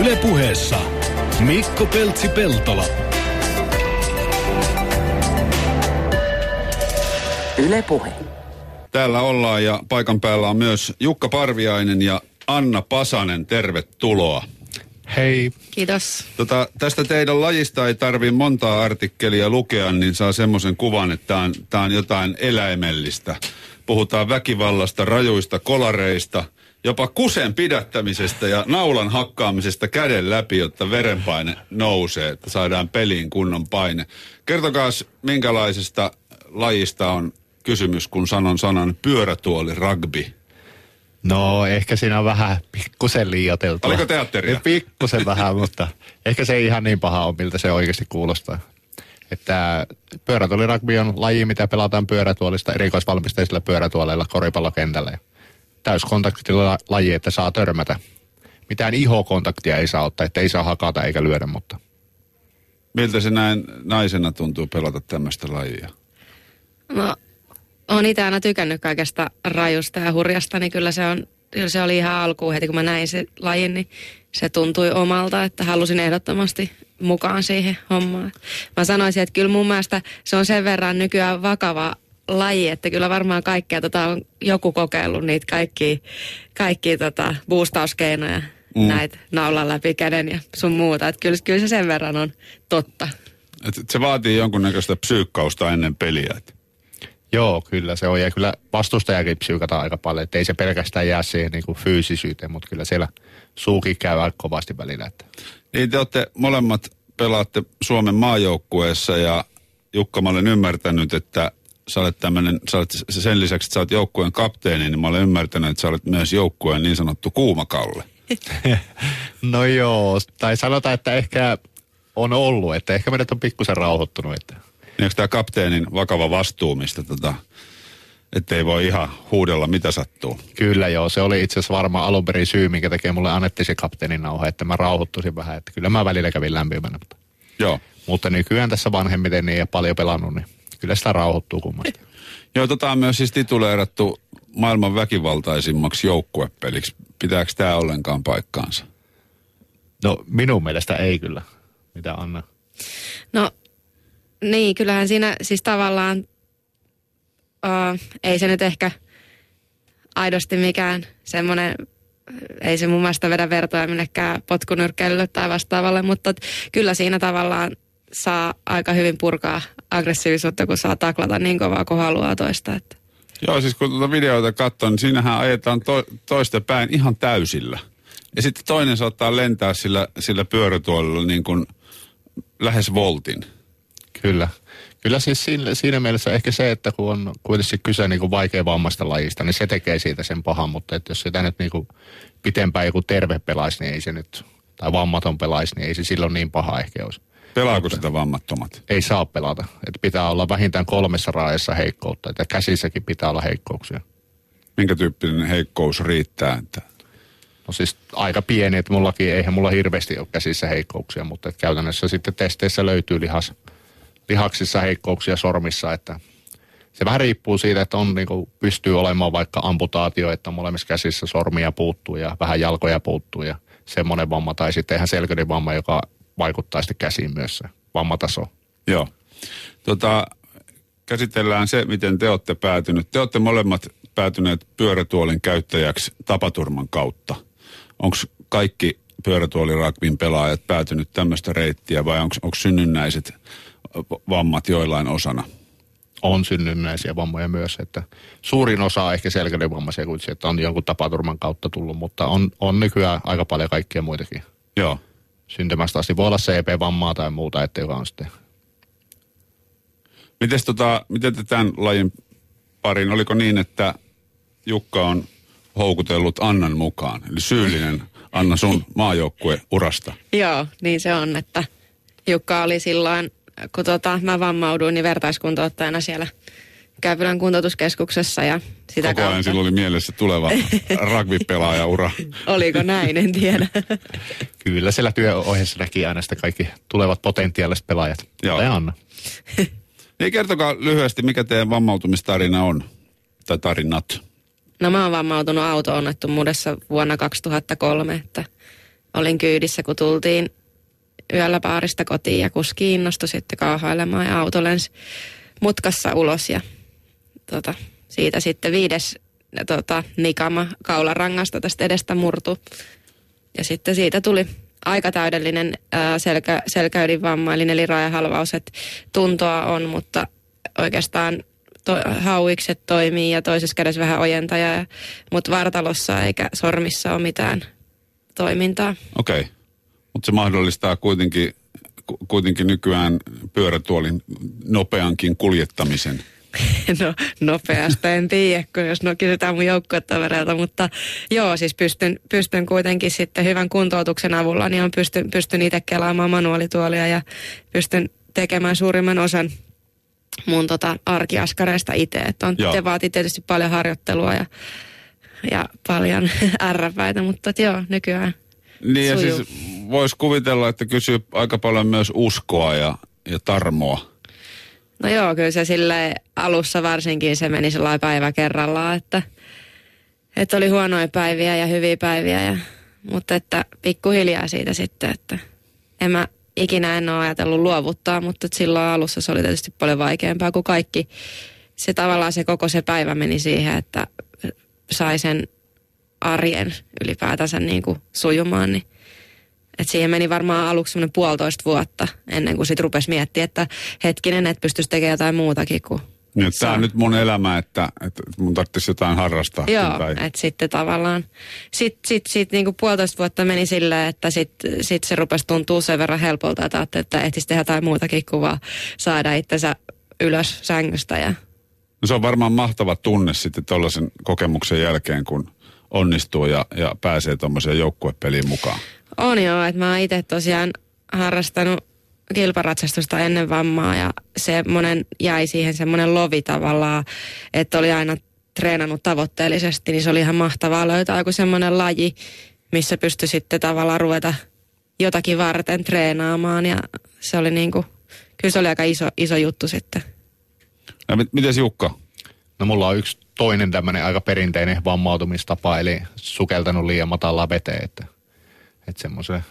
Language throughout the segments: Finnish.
Ylepuheessa Mikko Peltsi-Peltola. Ylepuhe. Täällä ollaan ja paikan päällä on myös Jukka Parviainen ja Anna Pasanen. Tervetuloa. Hei. Kiitos. Tota, tästä teidän lajista ei tarvi montaa artikkelia lukea, niin saa semmoisen kuvan, että tämä on, tää on jotain eläimellistä. Puhutaan väkivallasta, rajuista kolareista, jopa kusen pidättämisestä ja naulan hakkaamisesta käden läpi, jotta verenpaine nousee, että saadaan peliin kunnon paine. Kertokaa, minkälaisesta lajista on kysymys, kun sanon sanan pyörätuoli rugby. No ehkä siinä on vähän pikkusen liioteltu. Oliko teatteria? Pikkusen vähän, mutta ehkä se ei ihan niin paha on, miltä se oikeasti kuulostaa. Että pyörätuolirugby on laji, mitä pelataan pyörätuolista erikoisvalmisteisilla pyörätuoleilla koripallokentällä. Ja täyskontaktilla laji, että saa törmätä. Mitään ihokontaktia ei saa ottaa, että ei saa hakata eikä lyödä, mutta... Miltä se näin naisena tuntuu pelata tämmöistä lajia? No, on itse aina tykännyt kaikesta rajusta ja hurjasta, niin kyllä se, on, kyllä se oli ihan alkuun heti, kun mä näin se lajin, niin se tuntui omalta, että halusin ehdottomasti mukaan siihen hommaan. Mä sanoisin, että kyllä mun mielestä se on sen verran nykyään vakava laji, että kyllä varmaan kaikkea tota on joku kokeillut niitä kaikki, kaikki tota boostauskeinoja, mm. näitä naulan läpi käden ja sun muuta. Että kyllä, kyllä se sen verran on totta. Et se vaatii jonkunnäköistä psyykkausta ennen peliä. Et. Joo, kyllä se on. Ja kyllä vastustajakin psyykataan aika paljon. Että ei se pelkästään jää siihen niin kuin fyysisyyteen, mutta kyllä siellä suukin käy aika kovasti välillä. Että. Niin te olette molemmat pelaatte Suomen maajoukkueessa ja Jukka, mä olen ymmärtänyt, että sä olet tämmönen, sä olet sen lisäksi, että sä olet joukkueen kapteeni, niin mä olen ymmärtänyt, että sä olet myös joukkueen niin sanottu kuumakalle. no joo, tai sanotaan, että ehkä on ollut, että ehkä meidät on pikkusen rauhoittunut. Että. Niin onko tämä kapteenin vakava vastuu, mistä tota, ettei voi ihan huudella mitä sattuu? Kyllä joo, se oli itse asiassa varmaan alun perin syy, minkä tekee mulle annettiin se kapteenin nauha, että mä rauhoittuisin vähän, että kyllä mä välillä kävin lämpimänä. Mutta, joo. mutta nykyään tässä vanhemmiten niin ei paljon pelannut, niin kyllä sitä rauhoittuu kummasti. Joo, tota on myös siis tituleerattu maailman väkivaltaisimmaksi joukkuepeliksi. Pitääkö tämä ollenkaan paikkaansa? No minun mielestä ei kyllä. Mitä Anna? No niin, kyllähän siinä siis tavallaan, uh, ei se nyt ehkä aidosti mikään semmoinen, ei se mun mielestä vedä vertoja minnekään potkunyrkkeilylle tai vastaavalle, mutta kyllä siinä tavallaan saa aika hyvin purkaa aggressiivisuutta, kun saa taklata niin kovaa, kun haluaa toista. Että. Joo, siis kun tuota videoita katson, niin siinähän ajetaan to, toista päin ihan täysillä. Ja sitten toinen saattaa lentää sillä, sillä pyörätuolilla niin kuin lähes voltin. Kyllä. Kyllä siis siinä, siinä mielessä ehkä se, että kun on kuitenkin kyse niin kuin vaikea vammasta lajista, niin se tekee siitä sen pahan, mutta että jos sitä nyt niin kuin pitempään joku terve pelaisi, niin ei se nyt, tai vammaton pelaisi, niin ei se silloin niin paha ehkä olisi. Pelaako sitä vammattomat? Ei saa pelata. Että pitää olla vähintään kolmessa raajassa heikkoutta. Että käsissäkin pitää olla heikkouksia. Minkä tyyppinen heikkous riittää? Että... No siis aika pieni, että mullakin, eihän mulla hirveästi ole käsissä heikkouksia, mutta että käytännössä sitten testeissä löytyy lihas, lihaksissa heikkouksia sormissa, että se vähän riippuu siitä, että on, niin kuin, pystyy olemaan vaikka amputaatio, että molemmissa käsissä sormia puuttuu ja vähän jalkoja puuttuu ja semmoinen vamma, tai sitten ihan selkäinen vamma, joka vaikuttaa sitten käsiin myös se vammataso. Joo. Tota, käsitellään se, miten te olette päätynyt. Te olette molemmat päätyneet pyörätuolin käyttäjäksi tapaturman kautta. Onko kaikki pyörätuoliragbin pelaajat päätynyt tämmöistä reittiä vai onko synnynnäiset vammat joillain osana? On synnynnäisiä vammoja myös, että suurin osa on ehkä selkävammaisia kuin se, että on jonkun tapaturman kautta tullut, mutta on, on nykyään aika paljon kaikkia muitakin. Joo syntymästä asti. Voi olla CP-vammaa tai muuta, että joka on sitten. Mites tota, miten te tämän lajin parin, oliko niin, että Jukka on houkutellut Annan mukaan, eli syyllinen Anna sun urasta? Joo, niin se on, että Jukka oli silloin, kun tota, mä vammauduin, niin vertaiskuntouttajana siellä – Käypylän kuntoutuskeskuksessa ja sitä Koko ajan kautta. silloin oli mielessä tuleva rugby-pelaaja-ura. Oliko näin, en tiedä. Kyllä siellä työohjeessa näki aina sitä kaikki tulevat potentiaaliset pelaajat. Joo. Tai Anna. niin kertokaa lyhyesti, mikä teidän vammautumistarina on, tai tarinat. No mä oon vammautunut auto-onnettomuudessa vuonna 2003, että olin kyydissä, kun tultiin yöllä baarista kotiin ja kuski innostui sitten kauhailemaan ja auto lensi mutkassa ulos ja tota, siitä sitten viides tota, nikama kaularangasta tästä edestä murtu. Ja sitten siitä tuli aika täydellinen ää, selkä, selkäydinvamma, eli neliraajahalvaus, että tuntoa on, mutta oikeastaan to, hauikset toimii ja toisessa kädessä vähän ojentaja, mutta vartalossa eikä sormissa ole mitään toimintaa. Okei, okay. mutta se mahdollistaa kuitenkin, kuitenkin nykyään pyörätuolin nopeankin kuljettamisen. No nopeasta en tiedä, kun jos no kysytään mun joukkuetovereilta, mutta joo, siis pystyn, pystyn kuitenkin sitten hyvän kuntoutuksen avulla, niin on pystyn, pystyn itse kelaamaan manuaalituolia ja pystyn tekemään suurimman osan mun tota arkiaskareista itse. Että on, te vaatii tietysti paljon harjoittelua ja, ja paljon ärräpäitä, mutta joo, nykyään Niin ja siis voisi kuvitella, että kysyy aika paljon myös uskoa ja, ja tarmoa. No joo, kyllä se sille alussa varsinkin se meni sellainen päivä kerrallaan, että, että oli huonoja päiviä ja hyviä päiviä, ja, mutta että pikkuhiljaa siitä sitten, että en mä ikinä en ole ajatellut luovuttaa, mutta silloin alussa se oli tietysti paljon vaikeampaa kuin kaikki. Se tavallaan se koko se päivä meni siihen, että sai sen arjen ylipäätänsä niin kuin sujumaan, niin et siihen meni varmaan aluksi semmoinen puolitoista vuotta ennen kuin sitten rupesi miettimään, että hetkinen, että pystyisi tekemään jotain muutakin kuin niin, tämä on nyt mun elämä, että, että mun tarvitsisi jotain harrastaa. Joo, tai... että sitten tavallaan, sitten sit, sit, niinku puolitoista vuotta meni silleen, että sitten sit se rupesi tuntua sen verran helpolta, että että ehtisi tehdä jotain muutakin kuin vaan saada itsensä ylös sängystä. Ja... No se on varmaan mahtava tunne sitten tuollaisen kokemuksen jälkeen, kun onnistuu ja, ja pääsee tuommoiseen joukkuepeliin mukaan. On joo, että mä oon itse tosiaan harrastanut kilparatsastusta ennen vammaa ja semmoinen jäi siihen semmoinen lovi tavallaan, että oli aina treenannut tavoitteellisesti, niin se oli ihan mahtavaa löytää joku semmoinen laji, missä pystyi sitten tavallaan ruveta jotakin varten treenaamaan ja se oli niin kuin, kyllä se oli aika iso, iso juttu sitten. Ja mit, miten Jukka? No mulla on yksi toinen tämmöinen aika perinteinen vammautumistapa, eli sukeltanut liian matalaa veteen, että, että semmoisen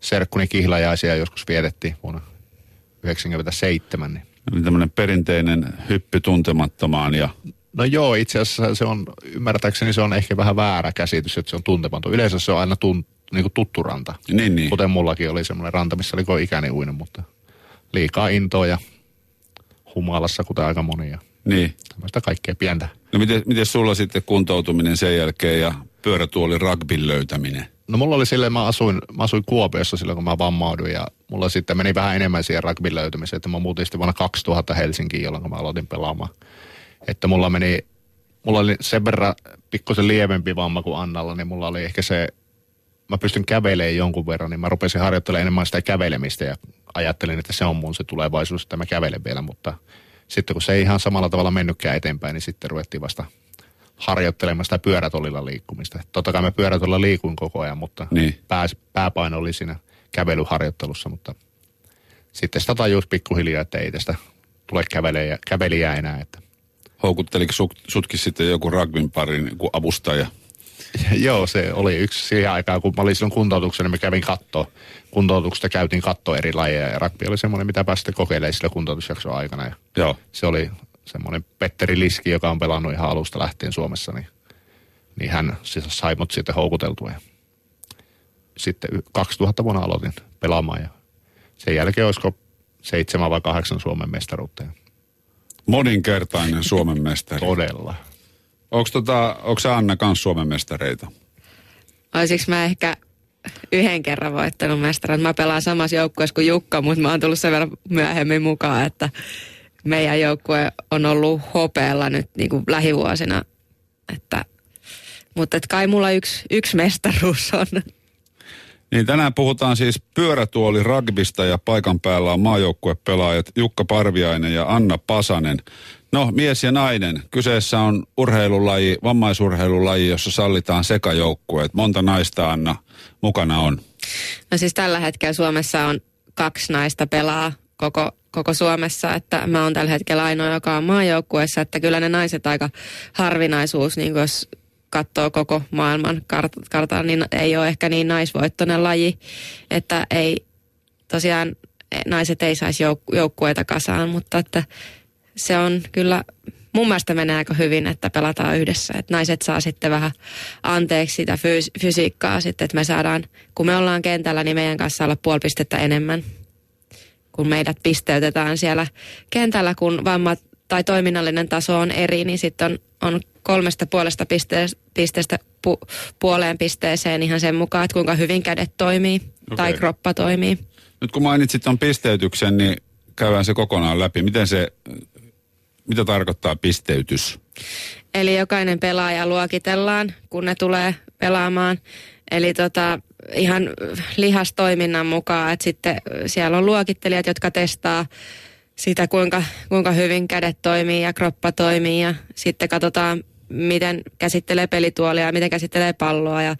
serkkuni kihlajaisia joskus vietettiin vuonna 1997. Niin. Eli tämmöinen perinteinen hyppy tuntemattomaan ja... No joo, itse asiassa se on, ymmärtääkseni se on ehkä vähän väärä käsitys, että se on tuntematon. Yleensä se on aina tunt, niin kuin tuttu ranta. Niin, niin. Kuten mullakin oli semmoinen ranta, missä oli ikäni uinen, mutta liikaa intoa ja humalassa, kuten aika monia. Niin. Tämmöistä kaikkea pientä. No miten, miten sulla sitten kuntoutuminen sen jälkeen ja pyörätuoli rugbyn löytäminen? No mulla oli silleen, mä asuin, mä asuin Kuopiossa silloin, kun mä vammauduin ja mulla sitten meni vähän enemmän siihen rugbyn löytymiseen, että mä muutin sitten vuonna 2000 Helsinkiin, jolloin mä aloitin pelaamaan. Että mulla meni, mulla oli sen verran pikkusen lievempi vamma kuin Annalla, niin mulla oli ehkä se, mä pystyn kävelemään jonkun verran, niin mä rupesin harjoittelemaan enemmän sitä kävelemistä ja ajattelin, että se on mun se tulevaisuus, että mä kävelen vielä, mutta sitten kun se ei ihan samalla tavalla mennytkään eteenpäin, niin sitten ruvettiin vasta harjoittelemaan sitä pyörätolilla liikkumista. Totta kai mä pyörätolilla liikuin koko ajan, mutta niin. pää, pääpaino oli siinä kävelyharjoittelussa, mutta sitten sitä tajusi pikkuhiljaa, että ei tästä tule kävelijä, kävelijää enää. Että. Houkutteliko sut, sutkin sitten joku rugbyn parin niin avustaja? Joo, se oli yksi siihen aikaan, kun mä olin silloin kuntoutuksena, niin mä kävin katto. Kuntoutuksesta käytiin katto eri lajeja ja rugby oli semmoinen, mitä pääsitte kokeilemaan sillä kuntoutusjakson aikana. Ja Joo. Se oli semmoinen Petteri Liski, joka on pelannut ihan alusta lähtien Suomessa, niin, niin hän siis sai mut sitten houkuteltua. Ja sitten 2000 vuonna aloitin pelaamaan ja sen jälkeen olisiko seitsemän vai kahdeksan Suomen mestaruutta. Moninkertainen Suomen mestari. Todella. Onko tota, Anna kans Suomen mestareita? Olisiko mä ehkä yhden kerran voittanut mestaran. Mä pelaan samassa joukkueessa kuin Jukka, mutta mä oon tullut sen verran myöhemmin mukaan, että meidän joukkue on ollut hopeella nyt niin kuin lähivuosina. Että, mutta et kai mulla yksi, yksi mestaruus on. Niin tänään puhutaan siis pyörätuoli rugbista ja paikan päällä on maajoukkuepelaajat Jukka Parviainen ja Anna Pasanen. No, mies ja nainen. Kyseessä on urheilulaji, vammaisurheilulaji, jossa sallitaan sekajoukkueet. Monta naista, Anna, mukana on? No siis tällä hetkellä Suomessa on kaksi naista pelaa koko, koko Suomessa, että mä oon tällä hetkellä ainoa, joka on maajoukkueessa, että kyllä ne naiset aika harvinaisuus, niin jos katsoo koko maailman kart- kartan, niin ei ole ehkä niin naisvoittoinen laji, että ei tosiaan naiset ei saisi jouk- joukkueita kasaan, mutta että se on kyllä mun mielestä menee aika hyvin, että pelataan yhdessä. Että naiset saa sitten vähän anteeksi sitä fyys- fysiikkaa sitten, että me saadaan, kun me ollaan kentällä, niin meidän kanssa olla puoli pistettä enemmän, kun meidät pisteytetään siellä kentällä, kun vammat tai toiminnallinen taso on eri, niin sitten on, on kolmesta puolesta pisteestä, pisteestä pu, puoleen pisteeseen ihan sen mukaan, että kuinka hyvin kädet toimii okay. tai kroppa toimii. Nyt kun mainitsit tuon pisteytyksen, niin käydään se kokonaan läpi. Miten se, mitä tarkoittaa pisteytys? Eli jokainen pelaaja luokitellaan, kun ne tulee pelaamaan. Eli tota, ihan lihastoiminnan mukaan, että sitten siellä on luokittelijat, jotka testaa sitä, kuinka, kuinka hyvin kädet toimii ja kroppa toimii ja sitten katsotaan, miten käsittelee pelituolia ja miten käsittelee palloa. Ja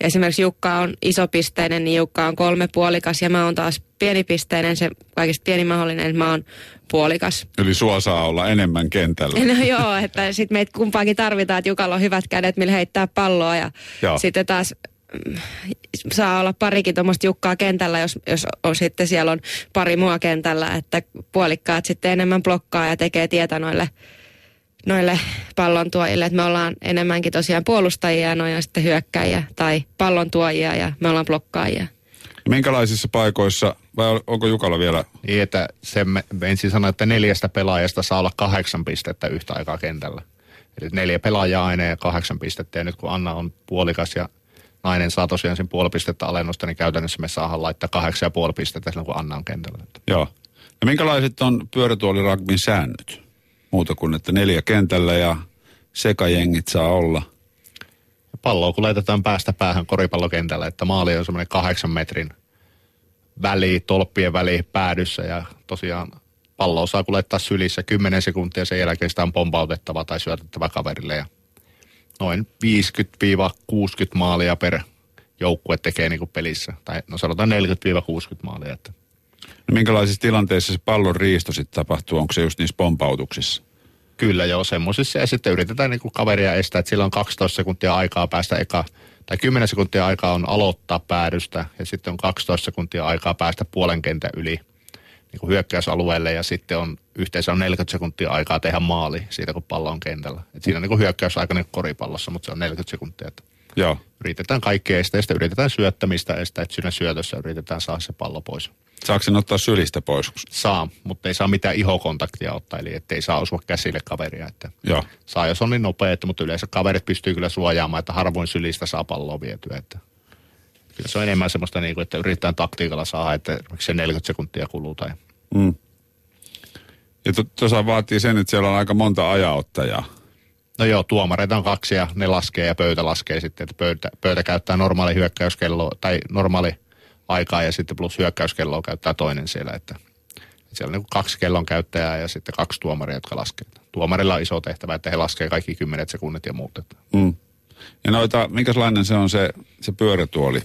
esimerkiksi Jukka on isopisteinen, niin Jukka on kolme puolikas ja mä oon taas pienipisteinen, se kaikista pieni mahdollinen, mä oon puolikas. Eli sua saa olla enemmän kentällä. No joo, että sitten meitä kumpaakin tarvitaan, että Jukalla on hyvät kädet, millä heittää palloa ja joo. sitten taas saa olla parikin tuommoista jukkaa kentällä, jos, jos on sitten siellä on pari mua kentällä, että puolikkaat sitten enemmän blokkaa ja tekee tietä noille noille pallon tuojille, että me ollaan enemmänkin tosiaan puolustajia ja noja sitten hyökkäjiä tai pallon tuojia ja me ollaan blokkaajia. Minkälaisissa paikoissa, vai onko Jukalla vielä? Niin, että se me, ensin sanoi, että neljästä pelaajasta saa olla kahdeksan pistettä yhtä aikaa kentällä. Eli neljä pelaajaa aina ja kahdeksan pistettä. Ja nyt kun Anna on puolikas ja nainen saa tosiaan sen puoli pistettä alennusta, niin käytännössä me saadaan laittaa kahdeksan ja puoli pistettä silloin, kun Anna on kentällä. Joo. Ja minkälaiset on pyörätuoliragbin säännöt? Muuta kuin, että neljä kentällä ja sekajengit saa olla. Palloa kun laitetaan päästä päähän koripallokentällä, että maali on semmoinen kahdeksan metrin väli, tolppien väli päädyssä ja tosiaan palloa saa laittaa sylissä 10 sekuntia, sen jälkeen sitä on pompautettava tai syötettävä kaverille ja noin 50-60 maalia per joukkue tekee niin kuin pelissä. Tai no sanotaan 40-60 maalia. Että. No minkälaisissa tilanteissa se pallon riisto sitten tapahtuu? Onko se just niissä pompautuksissa? Kyllä joo, semmoisissa. Ja sitten yritetään niin kuin kaveria estää, että sillä on 12 sekuntia aikaa päästä eka, tai 10 sekuntia aikaa on aloittaa päädystä, ja sitten on 12 sekuntia aikaa päästä puolen kentän yli niin kuin hyökkäysalueelle, ja sitten on yhteensä on 40 sekuntia aikaa tehdä maali siitä, kun pallo on kentällä. Et siinä on niin kuin hyökkäysaika niin koripallossa, mutta se on 40 sekuntia. Että Joo. Yritetään kaikkea ja yritetään syöttämistä estää, että siinä syötössä yritetään saada se pallo pois. Saako sen ottaa sylistä pois? Saa, mutta ei saa mitään ihokontaktia ottaa, eli ettei saa osua käsille kaveria. Että Joo. Saa, jos on niin nopea, mutta yleensä kaverit pystyy kyllä suojaamaan, että harvoin sylistä saa palloa vietyä. Että kyllä se on enemmän semmoista, niin kuin, että yritetään taktiikalla saada, että se 40 sekuntia kuluu. Tai... Mm. Ja tuossa vaatii sen, että siellä on aika monta ajauttajaa. No joo, tuomareita on kaksi ja ne laskee ja pöytä laskee sitten, että pöytä, pöytä käyttää normaali hyökkäyskello tai normaali aikaa ja sitten plus hyökkäyskelloa käyttää toinen siellä, että siellä on niin kaksi kellon käyttäjää ja sitten kaksi tuomaria, jotka laskee. Tuomarilla on iso tehtävä, että he laskee kaikki kymmenet sekunnit ja muut. Mm. Ja noita, minkälainen se on se, se pyörätuoli?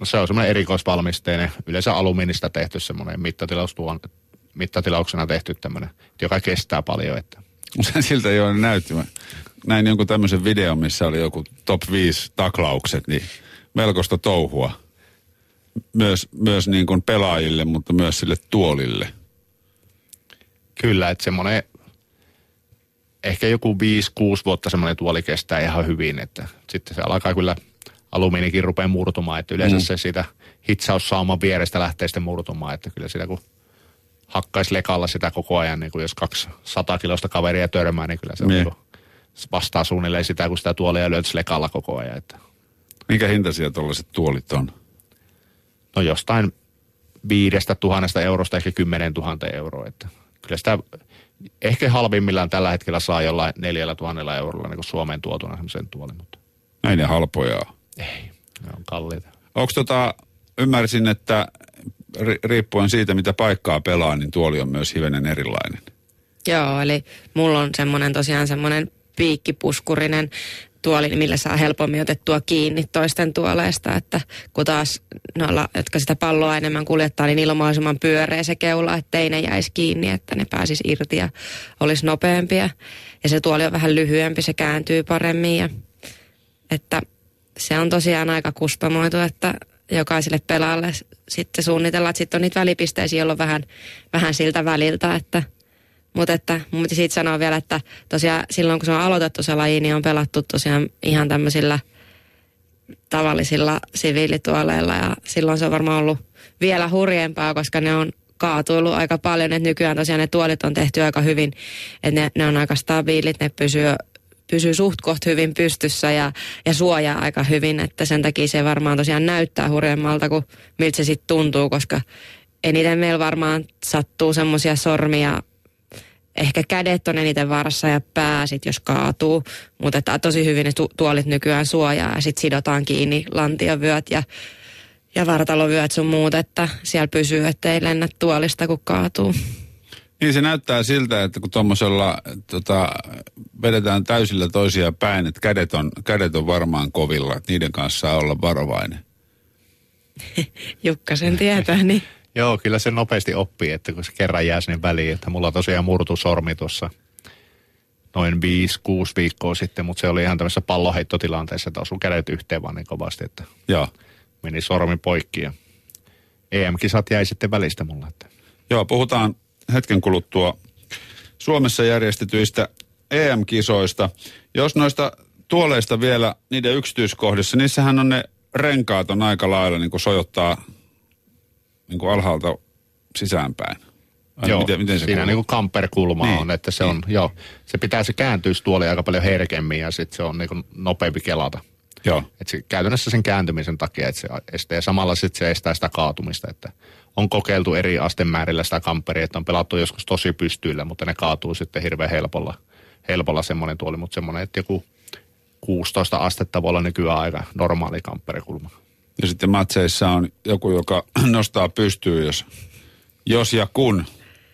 No se on semmoinen erikoisvalmisteinen, yleensä alumiinista tehty semmoinen mittatilauksena tehty tämmöinen, joka kestää paljon. Että. Siltä ei ole näyttämä. Näin jonkun tämmöisen videon, missä oli joku top 5 taklaukset, niin melkoista touhua myös, myös niin kuin pelaajille, mutta myös sille tuolille. Kyllä, että semmoinen ehkä joku 5-6 vuotta semmoinen tuoli kestää ihan hyvin, että sitten se alkaa kyllä alumiinikin rupeaa murtumaan, että yleensä mm. se siitä hitsaussauman vierestä lähtee sitten murtumaan, että kyllä sitä kun hakkaisi lekalla sitä koko ajan, niin kuin jos 200 kilosta kaveria törmää, niin kyllä se niin. vastaa suunnilleen sitä, kun sitä tuolia löytyisi lekalla koko ajan. Että. Minkä hintaisia tuollaiset tuolit on? no jostain viidestä tuhannesta eurosta ehkä kymmenen tuhatta euroa. Että kyllä sitä ehkä halvimmillaan tällä hetkellä saa jollain neljällä tuhannella eurolla niin kuin Suomeen tuotuna semmoisen tuolin. Mutta... Ei ne halpoja Ei, ne on kalliita. Onko tota, ymmärsin, että riippuen siitä, mitä paikkaa pelaa, niin tuoli on myös hivenen erilainen. Joo, eli mulla on semmoinen tosiaan semmoinen piikkipuskurinen tuoli, millä saa helpommin otettua kiinni toisten tuoleista, että kun taas noilla, jotka sitä palloa enemmän kuljettaa, niin niillä on mahdollisimman pyöreä se keula, ettei ne jäisi kiinni, että ne pääsis irti ja olisi nopeampia. Ja se tuoli on vähän lyhyempi, se kääntyy paremmin ja että se on tosiaan aika kustomoitu, että jokaiselle pelaajalle sitten suunnitellaan, että sitten on niitä välipisteisiä, jolloin vähän, vähän siltä väliltä, että mutta että mun siitä sanoa vielä, että tosiaan silloin kun se on aloitettu se laji, niin on pelattu tosiaan ihan tämmöisillä tavallisilla siviilituoleilla ja silloin se on varmaan ollut vielä hurjempaa, koska ne on kaatuillut aika paljon, että nykyään tosiaan ne tuolit on tehty aika hyvin, että ne, ne on aika stabiilit, ne pysyy, pysyy suht koht hyvin pystyssä ja, ja suojaa aika hyvin, että sen takia se varmaan tosiaan näyttää hurjemmalta kuin miltä se sitten tuntuu, koska eniten meillä varmaan sattuu semmoisia sormia, ehkä kädet on eniten varassa ja pää sit jos kaatuu, mutta että tosi hyvin ne tu- tuolit nykyään suojaa ja sitten sidotaan kiinni lantiovyöt ja ja vartalovyöt sun muut, että siellä pysyy, ettei lennä tuolista, kun kaatuu. Niin se näyttää siltä, että kun tuommoisella tota, vedetään täysillä toisia päin, että kädet on, kädet on varmaan kovilla, että niiden kanssa saa olla varovainen. Jukka sen tietää, niin Joo, kyllä se nopeasti oppii, että kun se kerran jää sinne väliin, että mulla tosiaan murtu sormi tuossa noin 5-6 viikkoa sitten, mutta se oli ihan tämmöisessä palloheittotilanteessa, että osui kädet yhteen vaan niin kovasti, että Joo. meni sormi poikki ja EM-kisat jäi sitten välistä mulla. Että. Joo, puhutaan hetken kuluttua Suomessa järjestetyistä EM-kisoista. Jos noista tuoleista vielä niiden yksityiskohdissa, niissähän on ne renkaat on aika lailla niin kuin sojottaa niin kuin alhaalta sisäänpäin. Joo, miten, miten se siinä kuuluu? niin kuin kamperkulma Niin, on, että se on, joo, se pitää se kääntyä tuoli aika paljon herkemmin ja sitten se on niin kuin nopeampi kelata. Joo. Et se, käytännössä sen kääntymisen takia, että se estää, samalla sitten se estää sitä kaatumista, että on kokeiltu eri astemäärillä sitä kamperia, että on pelattu joskus tosi pystyillä, mutta ne kaatuu sitten hirveän helpolla, helpolla semmoinen tuoli, mutta semmoinen, että joku 16 astetta voi olla nykyään aika normaali kampperikulma. Ja sitten matseissa on joku, joka nostaa pystyyn, jos, jos ja kun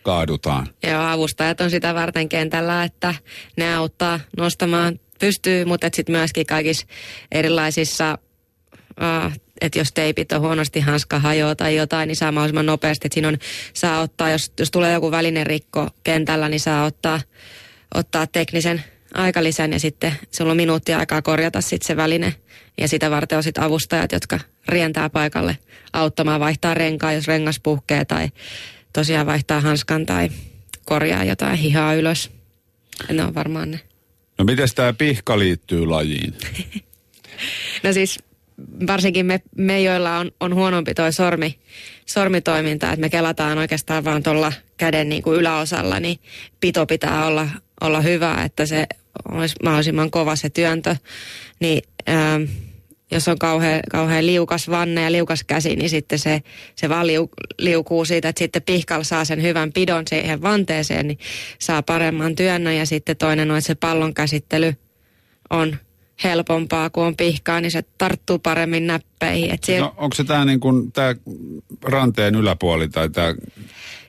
kaadutaan. Joo, avustajat on sitä varten kentällä, että ne auttaa nostamaan pystyy, mutta sitten myöskin kaikissa erilaisissa, uh, että jos teipit on huonosti hanska hajoaa tai jotain, niin saa mahdollisimman nopeasti. Et siinä on, saa ottaa, jos, jos tulee joku välinerikko kentällä, niin saa ottaa, ottaa teknisen aikalisän ja sitten sulla on minuutti aikaa korjata sitten se väline. Ja sitä varten on sitten avustajat, jotka rientää paikalle auttamaan vaihtaa renkaa, jos rengas puhkee tai tosiaan vaihtaa hanskan tai korjaa jotain hihaa ylös. Ja ne on varmaan ne. No miten tämä pihka liittyy lajiin? No siis varsinkin me, me joilla on, on huonompi toi sormi, sormitoiminta, että me kelataan oikeastaan vaan tuolla käden niin kuin yläosalla, niin pito pitää olla, olla hyvä, että se olisi mahdollisimman kova se työntö. Niin ähm, jos on kauhean, kauhean liukas vanne ja liukas käsi, niin sitten se, se vaan liu, liukuu siitä, että sitten pihkalla saa sen hyvän pidon siihen vanteeseen, niin saa paremman työnnön. Ja sitten toinen on, että se pallon käsittely on helpompaa, kun on pihkaa, niin se tarttuu paremmin näppeihin. Et siellä, No, onko se tämä niin tää ranteen yläpuoli tai tämä...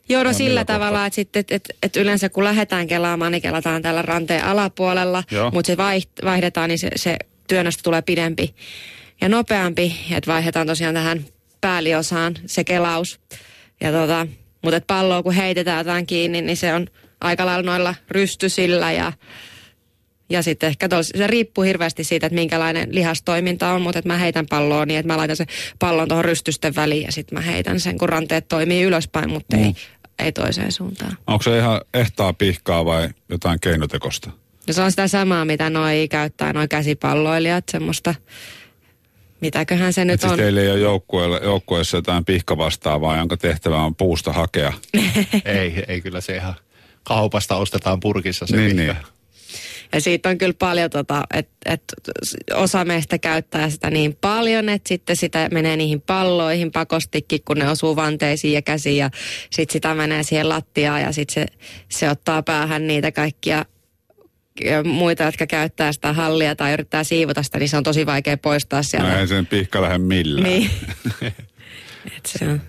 Joo, no sillä tavalla, että, sitten, että, että, että yleensä kun lähdetään kelaamaan, niin kelataan tällä ranteen alapuolella, Joo. mutta se vaiht- vaihdetaan, niin se, se työnnöstä tulee pidempi ja nopeampi, että vaihdetaan tosiaan tähän pääliosaan se kelaus. Ja tota, mutta et palloa kun heitetään jotain kiinni, niin se on aika lailla noilla rystysillä ja ja sitten ehkä tos, se riippuu hirveästi siitä, että minkälainen lihastoiminta on, mutta että mä heitän palloa niin, että mä laitan sen pallon tuohon rystysten väliin ja sitten mä heitän sen, kun ranteet toimii ylöspäin, mutta Mm. ei, ei toiseen suuntaan. Onko se ihan ehtaa pihkaa vai jotain keinotekosta? Ja se on sitä samaa, mitä noi käyttää, noi käsipalloilijat, semmoista, mitäköhän se nyt Et siis on. teillä ei ole joukkueella, joukkueessa jotain pihkavastaavaa, jonka tehtävä on puusta hakea. ei, ei kyllä se ihan kaupasta ostetaan purkissa se Niin, pihka. niin. Ja siitä on kyllä paljon, tota, että et osa meistä käyttää sitä niin paljon, että sitten sitä menee niihin palloihin pakostikin, kun ne osuu vanteisiin ja käsiin ja sitten sitä menee siihen lattiaan ja sitten se, se ottaa päähän niitä kaikkia ja muita, jotka käyttää sitä hallia tai yrittää siivota sitä, niin se on tosi vaikea poistaa No sieltä. ei sen pihka lähde millään. Niin. Et se on.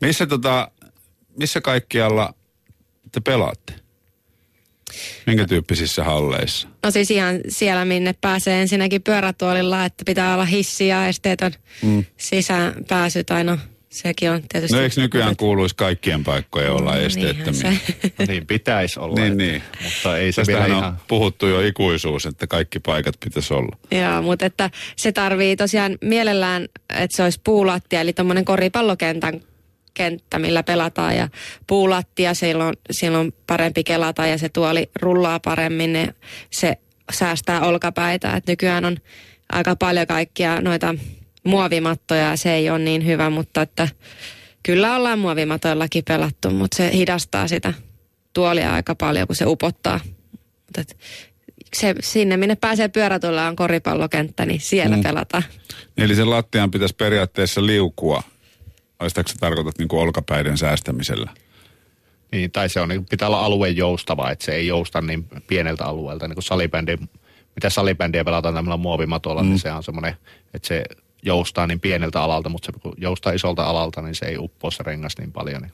Missä, tota, missä kaikkialla te pelaatte? Minkä tyyppisissä halleissa? No siis ihan siellä, minne pääsee ensinnäkin pyörätuolilla, että pitää olla hissi ja esteetön mm. sisäänpääsy. Tai no, sekin on tietysti... No eikö nykyään kuuluisi kaikkien paikkojen olla Niinhän esteettömiä? se. No niin pitäisi olla. Niin, että- niin. Mutta ei se Tästähän vielä on ihan... puhuttu jo ikuisuus, että kaikki paikat pitäisi olla. Joo, mutta että se tarvii tosiaan mielellään, että se olisi puulattia, eli tuommoinen koripallokentän kenttä, millä pelataan ja puulattia, silloin, silloin parempi kelata ja se tuoli rullaa paremmin, ne, se säästää olkapäitä, että nykyään on aika paljon kaikkia noita muovimattoja ja se ei ole niin hyvä, mutta että kyllä ollaan muovimatoillakin pelattu, mutta se hidastaa sitä tuolia aika paljon, kun se upottaa. Mutta et se, sinne, minne pääsee pyörätulla on koripallokenttä, niin siellä mm. pelataan. Eli sen lattian pitäisi periaatteessa liukua. Sitäkö sä tarkoitat niin kuin olkapäiden säästämisellä? Niin, tai se on, niin pitää olla alueen joustava, että se ei jousta niin pieneltä alueelta. Niin kuin salibändi, mitä salibändiä pelataan tämmöllä muovimatolla, mm. niin se on semmoinen, että se joustaa niin pieneltä alalta, mutta se kun joustaa isolta alalta, niin se ei uppoa se rengas niin paljon. Niin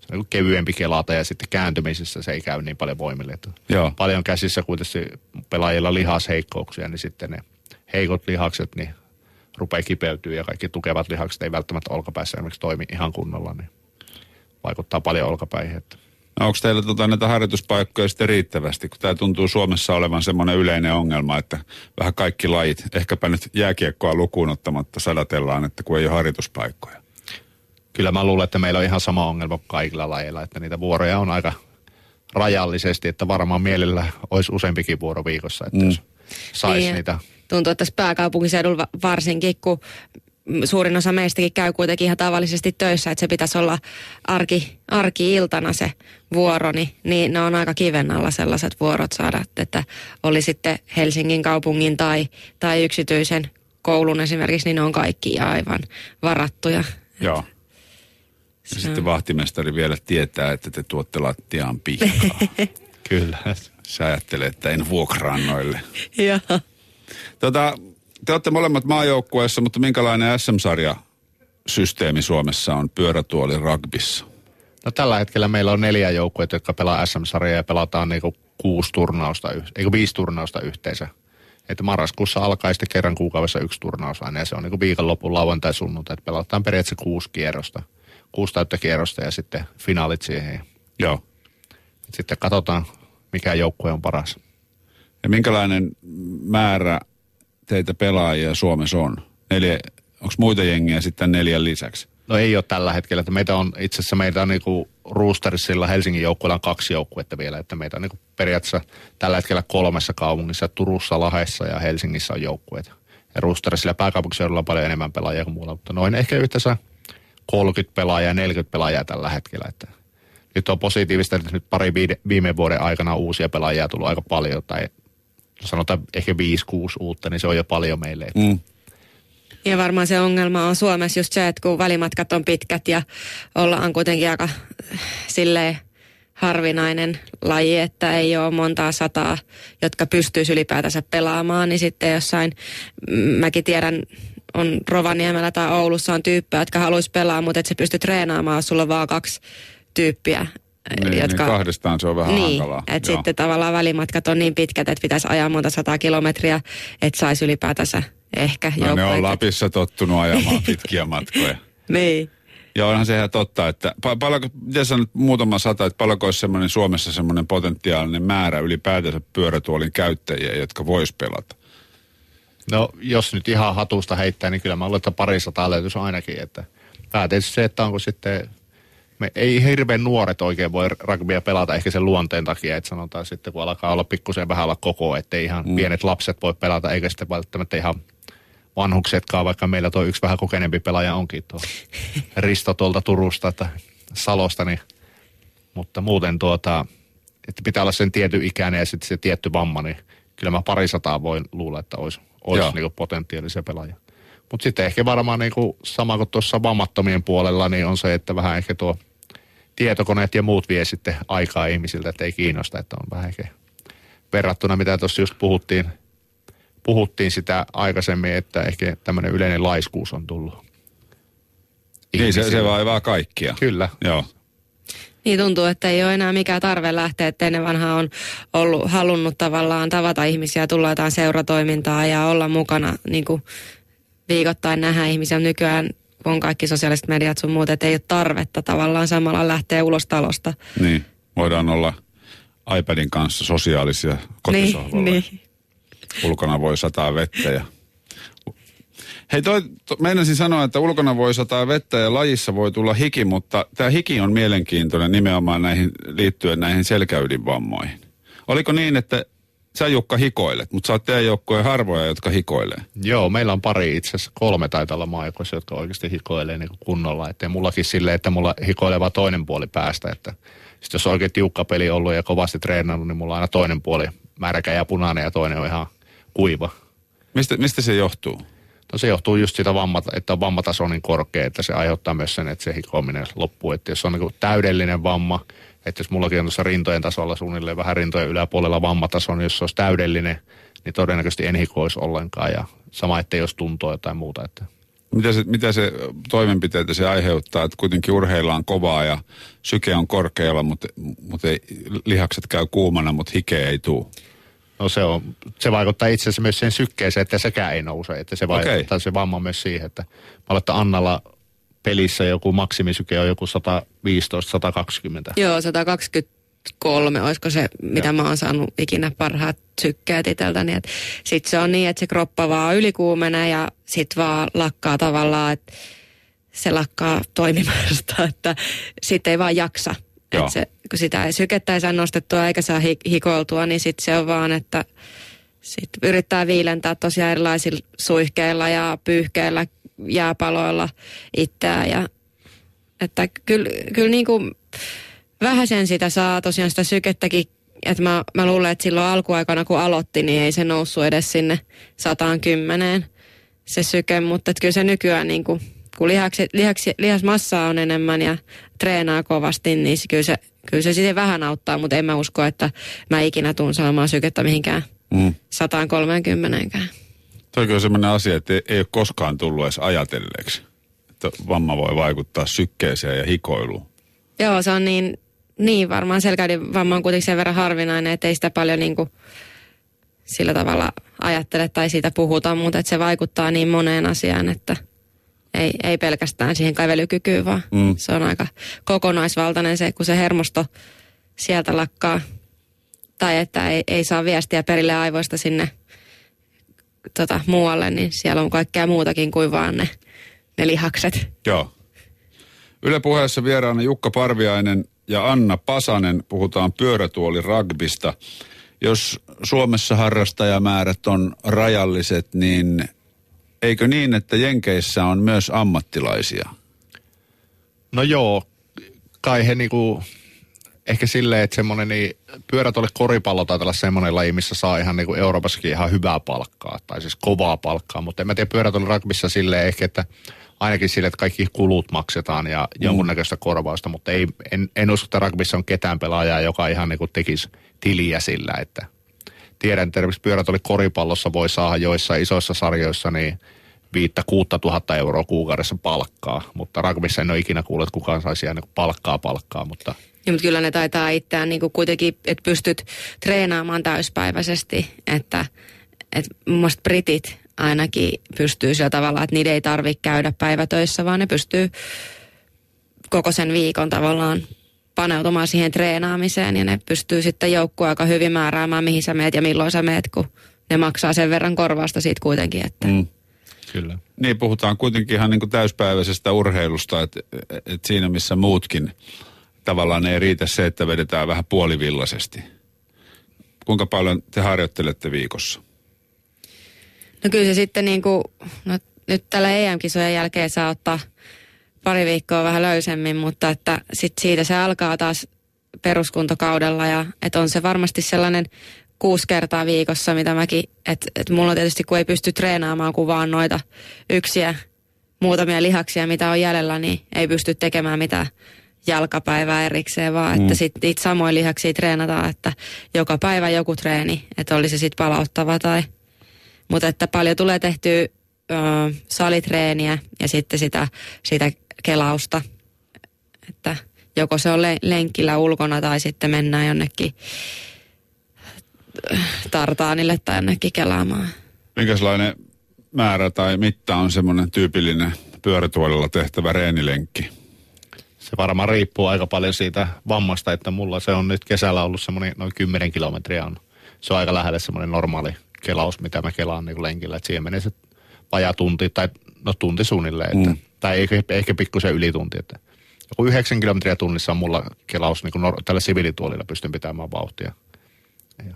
se on niin kevyempi kelata ja sitten kääntymisessä se ei käy niin paljon voimille. Että Joo. Paljon käsissä kuitenkin pelaajilla lihasheikkouksia, niin sitten ne heikot lihakset niin rupeaa kipeytyä ja kaikki tukevat lihakset ei välttämättä olkapäässä esimerkiksi toimi ihan kunnolla, niin vaikuttaa paljon olkapäihin. Että No onko teillä tota, näitä harjoituspaikkoja sitten riittävästi? Kun tämä tuntuu Suomessa olevan semmoinen yleinen ongelma, että vähän kaikki lajit, ehkäpä nyt jääkiekkoa lukuun ottamatta sadatellaan, että kun ei ole harjoituspaikkoja. kyllä mä luulen, että meillä on ihan sama ongelma kuin kaikilla lajeilla, että niitä vuoroja on aika rajallisesti, että varmaan mielellä olisi useampikin vuoro viikossa, että mm. jos saisi Niin, niitä. Tuntuu, että tässä pääkaupunkiseudulla va- varsinkin, kun suurin osa meistäkin käy kuitenkin ihan tavallisesti töissä, että se pitäisi olla arki, arki-iltana se vuoro, niin, niin ne on aika kiven alla sellaiset vuorot saada, että oli sitten Helsingin kaupungin tai, tai yksityisen koulun esimerkiksi, niin ne on kaikki aivan varattuja. Joo. Ja sitten vahtimestari vielä tietää, että te tuotte lattiaan pihkaa. Kyllä. Se ajattelee, että en vuokraa noille. Joo. Tota, te olette molemmat maajoukkueessa, mutta minkälainen SM-sarja systeemi Suomessa on pyörätuoli rugbyssa? No tällä hetkellä meillä on neljä joukkuetta, jotka pelaa SM-sarjaa ja pelataan niinku kuusi turnausta, eikö viisi turnausta yhteensä. Että marraskuussa alkaa sitten kerran kuukaudessa yksi turnaus aina ja se on niinku viikonlopun lauantai sunnuntai, että pelataan periaatteessa kuusi kierrosta, kuusi täyttä kierrosta ja sitten finaalit siihen. Joo. Sitten katsotaan, mikä joukkue on paras. Ja minkälainen määrä teitä pelaajia Suomessa on? Neljä, onko muita jengiä sitten neljän lisäksi? No ei ole tällä hetkellä, että meitä on itse asiassa meitä on niinku Roostersilla Helsingin joukkueella on kaksi joukkuetta vielä, että meitä on niinku periaatteessa tällä hetkellä kolmessa kaupungissa, Turussa, Lahdessa ja Helsingissä on joukkueet. Ja Roostersilla pääkaupunkiseudulla on paljon enemmän pelaajia kuin muualla, mutta noin ehkä yhteensä 30 pelaajaa, 40 pelaajaa tällä hetkellä, että nyt on positiivista, että nyt pari viime vuoden aikana uusia pelaajia tullut aika paljon, tai sanotaan ehkä 5-6 uutta, niin se on jo paljon meille. Että Mm. Ja varmaan se ongelma on Suomessa just se, että kun välimatkat on pitkät ja ollaan kuitenkin aika äh, silleen harvinainen laji, että ei ole montaa sataa, jotka pystyisi ylipäätänsä pelaamaan, niin sitten jossain, mäkin tiedän, on Rovaniemellä tai Oulussa on tyyppejä, jotka haluaisi pelaa, mutta et se pysty treenaamaan, sulla on vaan kaksi tyyppiä, Niin, jotka... niin kahdestaan se on vähän niin, hankalaa. että sitten tavallaan välimatkat on niin pitkät, että pitäisi ajaa monta sataa kilometriä, että saisi ylipäätänsä ehkä No, ne on Lapissa tottunut ajamaan pitkiä matkoja. Niin. Ja onhan se ihan totta, että pa- paljonko, nyt muutama sata, että paljonko olisi semmoinen Suomessa semmoinen potentiaalinen määrä ylipäätänsä pyörätuolin käyttäjiä, jotka vois pelata? No jos nyt ihan hatusta heittää, niin kyllä mä luulen, että pari sataa löytyisi ainakin. Että tämä tietysti se, että onko sitten, me ei hirveän nuoret oikein voi rugbya pelata ehkä sen luonteen takia, että sanotaan sitten kun alkaa olla pikkusen vähän olla koko, että ihan mm. pienet lapset voi pelata, eikä sitten välttämättä ihan vanhuksetkaan, vaikka meillä tuo yksi vähän kokeneempi pelaaja onkin tuo Risto tuolta Turusta, että Salosta, niin, mutta muuten tuota, että pitää olla sen tietyn ikäinen ja sitten se tietty vamma, niin kyllä mä pari sataa voin luulla, että olisi, olisi niinku potentiaalisia pelaajia. Mutta sitten ehkä varmaan niinku sama kuin tuossa vammattomien puolella, niin on se, että vähän ehkä tuo tietokoneet ja muut vie sitten aikaa ihmisiltä, että ei kiinnosta, että on vähän ehkä verrattuna, mitä tuossa just puhuttiin, puhuttiin sitä aikaisemmin, että ehkä tämmöinen yleinen laiskuus on tullut. Niin, se, se vaivaa kaikkia. Kyllä. Joo. Niin tuntuu, että ei ole enää mikään tarve lähteä, että ennen vanha on ollut halunnut tavallaan tavata ihmisiä, tulla jotain seuratoimintaa ja olla mukana niin kuin viikoittain nähdä ihmisiä. Nykyään on kaikki sosiaaliset mediat sun muut, että ei ole tarvetta tavallaan samalla lähteä ulos talosta. Niin, voidaan olla iPadin kanssa sosiaalisia kotisohvalla. Niin, niin. Ulkona voi sataa vettä ja... Hei, toi, to, meinasin sanoa, että ulkona voi sataa vettä ja lajissa voi tulla hiki, mutta tämä hiki on mielenkiintoinen nimenomaan näihin, liittyen näihin selkäydinvammoihin. Oliko niin, että sä Jukka hikoilet, mutta sä oot teidän joukkojen harvoja, jotka hikoilee. Joo, meillä on pari itse asiassa, kolme taitaa olla maajoukkoissa, jotka oikeasti hikoilee niin kunnolla. Että mullakin silleen, että mulla hikoilee vaan toinen puoli päästä. Että sit jos on oikein tiukka peli ollut ja kovasti treenannut, niin mulla on aina toinen puoli märkä ja punainen ja toinen on ihan kuiva. Mistä, mistä se johtuu? No se johtuu just siitä, vammat, että vammataso on niin korkea, että se aiheuttaa myös sen, että se hikoaminen loppuu. Että jos on niin täydellinen vamma, että jos mullakin on tuossa rintojen tasolla suunnilleen vähän rintojen yläpuolella vammataso, niin jos se olisi täydellinen, niin todennäköisesti en hikoisi ollenkaan. Ja sama, että jos tuntuu jotain muuta. Että. Mitä se, mitä se toimenpiteitä se aiheuttaa, että kuitenkin urheillaan kovaa ja syke on korkealla, mutta, mutta ei, lihakset käy kuumana, mutta hike ei tule? No se, on, se vaikuttaa itse asiassa myös sen sykkeeseen, että sekään ei nouse. Että se vaikuttaa okay. se vamma myös siihen, että mä että Annalla pelissä joku maksimisyke on joku 115-120. Joo, 123, olisiko se, mitä Joo. mä oon saanut ikinä parhaat sykkeet itseltäni. Sitten se on niin, että se kroppa vaan ylikuumenee ja sitten vaan lakkaa tavallaan, että se lakkaa toimimasta, että sitten ei vaan jaksa. Että se, kun sitä ei sykettä ei saa nostettua eikä saa hikoiltua, niin sitten se on vaan, että sitten yrittää viilentää tosiaan erilaisilla suihkeilla ja pyyhkeillä jääpaloilla itseään. Ja, että kyllä, kyllä niin kuin vähän sen sitä saa tosiaan sitä sykettäkin että mä, mä luulen, että silloin alkuaikana kun aloitti, niin ei se noussut edes sinne 110 se syke, mutta että kyllä se nykyään niin kuin, kun lihaksi, lihaksi, lihasmassaa on enemmän ja treenaa kovasti, niin se, kyllä, se, kyllä se sitten vähän auttaa, mutta en mä usko, että mä ikinä tuun saamaan sykettä mihinkään mm. 130 Toikin on sellainen asia, että ei, ole koskaan tullut edes ajatelleeksi, että vamma voi vaikuttaa sykkeeseen ja hikoiluun. Joo, se on niin, niin varmaan selkäydin vamma on kuitenkin sen verran harvinainen, että ei sitä paljon niin kuin sillä tavalla ajattele tai siitä puhuta, mutta että se vaikuttaa niin moneen asiaan, että ei, ei pelkästään siihen kävelykykyyn, vaan mm. se on aika kokonaisvaltainen se, kun se hermosto sieltä lakkaa tai että ei, ei saa viestiä perille aivoista sinne tota, muualle, niin siellä on kaikkea muutakin kuin vaan ne, ne lihakset. Joo. Yle puheessa vieraana Jukka Parviainen ja Anna Pasanen. Puhutaan pyörätuoli rugbista. Jos Suomessa harrastajamäärät on rajalliset, niin eikö niin, että Jenkeissä on myös ammattilaisia? No joo, kai he niinku ehkä silleen, että semmoinen niin pyörätuoli koripallo tai tällä semmoinen laji, missä saa ihan niin kuin Euroopassakin ihan hyvää palkkaa, tai siis kovaa palkkaa, mutta en mä tiedä pyörätuoli rugbyssa silleen ehkä, että ainakin sille, että kaikki kulut maksetaan ja mm. jonkunnäköistä korvausta, mutta ei, en, en usko, että rugbyssa on ketään pelaajaa, joka ihan niin kuin tekisi tiliä sillä, että tiedän, että pyörätuoli koripallossa voi saada joissa isoissa sarjoissa niin viittä kuutta tuhatta euroa kuukaudessa palkkaa, mutta rugbyssa en ole ikinä kuullut, että kukaan saisi ihan niin palkkaa palkkaa, mutta – niin, mutta kyllä ne taitaa itseään niin kuin kuitenkin, että pystyt treenaamaan täyspäiväisesti, että, että mun britit ainakin pystyy sillä tavalla, että niiden ei tarvitse käydä päivätöissä, vaan ne pystyy koko sen viikon tavallaan paneutumaan siihen treenaamiseen ja ne pystyy sitten joukkue aika hyvin määräämään, mihin sä meet ja milloin sä meet, kun ne maksaa sen verran korvausta siitä kuitenkin. Että. Mm. Kyllä. Niin, puhutaan kuitenkin ihan niin kuin täyspäiväisestä urheilusta, että, että siinä missä muutkin tavallaan ei riitä se, että vedetään vähän puolivillaisesti. Kuinka paljon te harjoittelette viikossa? No kyllä se sitten niin kuin, no nyt tällä EM-kisojen jälkeen saa ottaa pari viikkoa vähän löysemmin, mutta että sit siitä se alkaa taas peruskuntokaudella ja että on se varmasti sellainen kuusi kertaa viikossa, mitä mäkin, että et mulla tietysti kun ei pysty treenaamaan kuin vaan noita yksiä muutamia lihaksia, mitä on jäljellä, niin ei pysty tekemään mitään jalkapäivää erikseen, vaan mm. että sitten niitä samoja lihaksia treenataan, että joka päivä joku treeni, että oli se sitten palauttava tai... Mutta että paljon tulee tehtyä ö, salitreeniä ja sitten sitä, sitä kelausta, että joko se on le- lenkillä ulkona tai sitten mennään jonnekin tartaanille tai jonnekin kelaamaan. Minkälainen määrä tai mitta on semmoinen tyypillinen pyörätuolilla tehtävä reenilenkki? Se varmaan riippuu aika paljon siitä vammasta, että mulla se on nyt kesällä ollut semmoinen noin 10 kilometriä on. Se on aika lähelle semmoinen normaali kelaus, mitä mä kelaan niin lenkillä. Että siihen menee se vajaa tunti tai no tunti suunnilleen. Että, mm. Tai ehkä, ehkä pikkusen yli tunti. Että joku 9 kilometriä tunnissa on mulla kelaus niin kuin nor- tällä siviilituolilla pystyn pitämään vauhtia. Ja.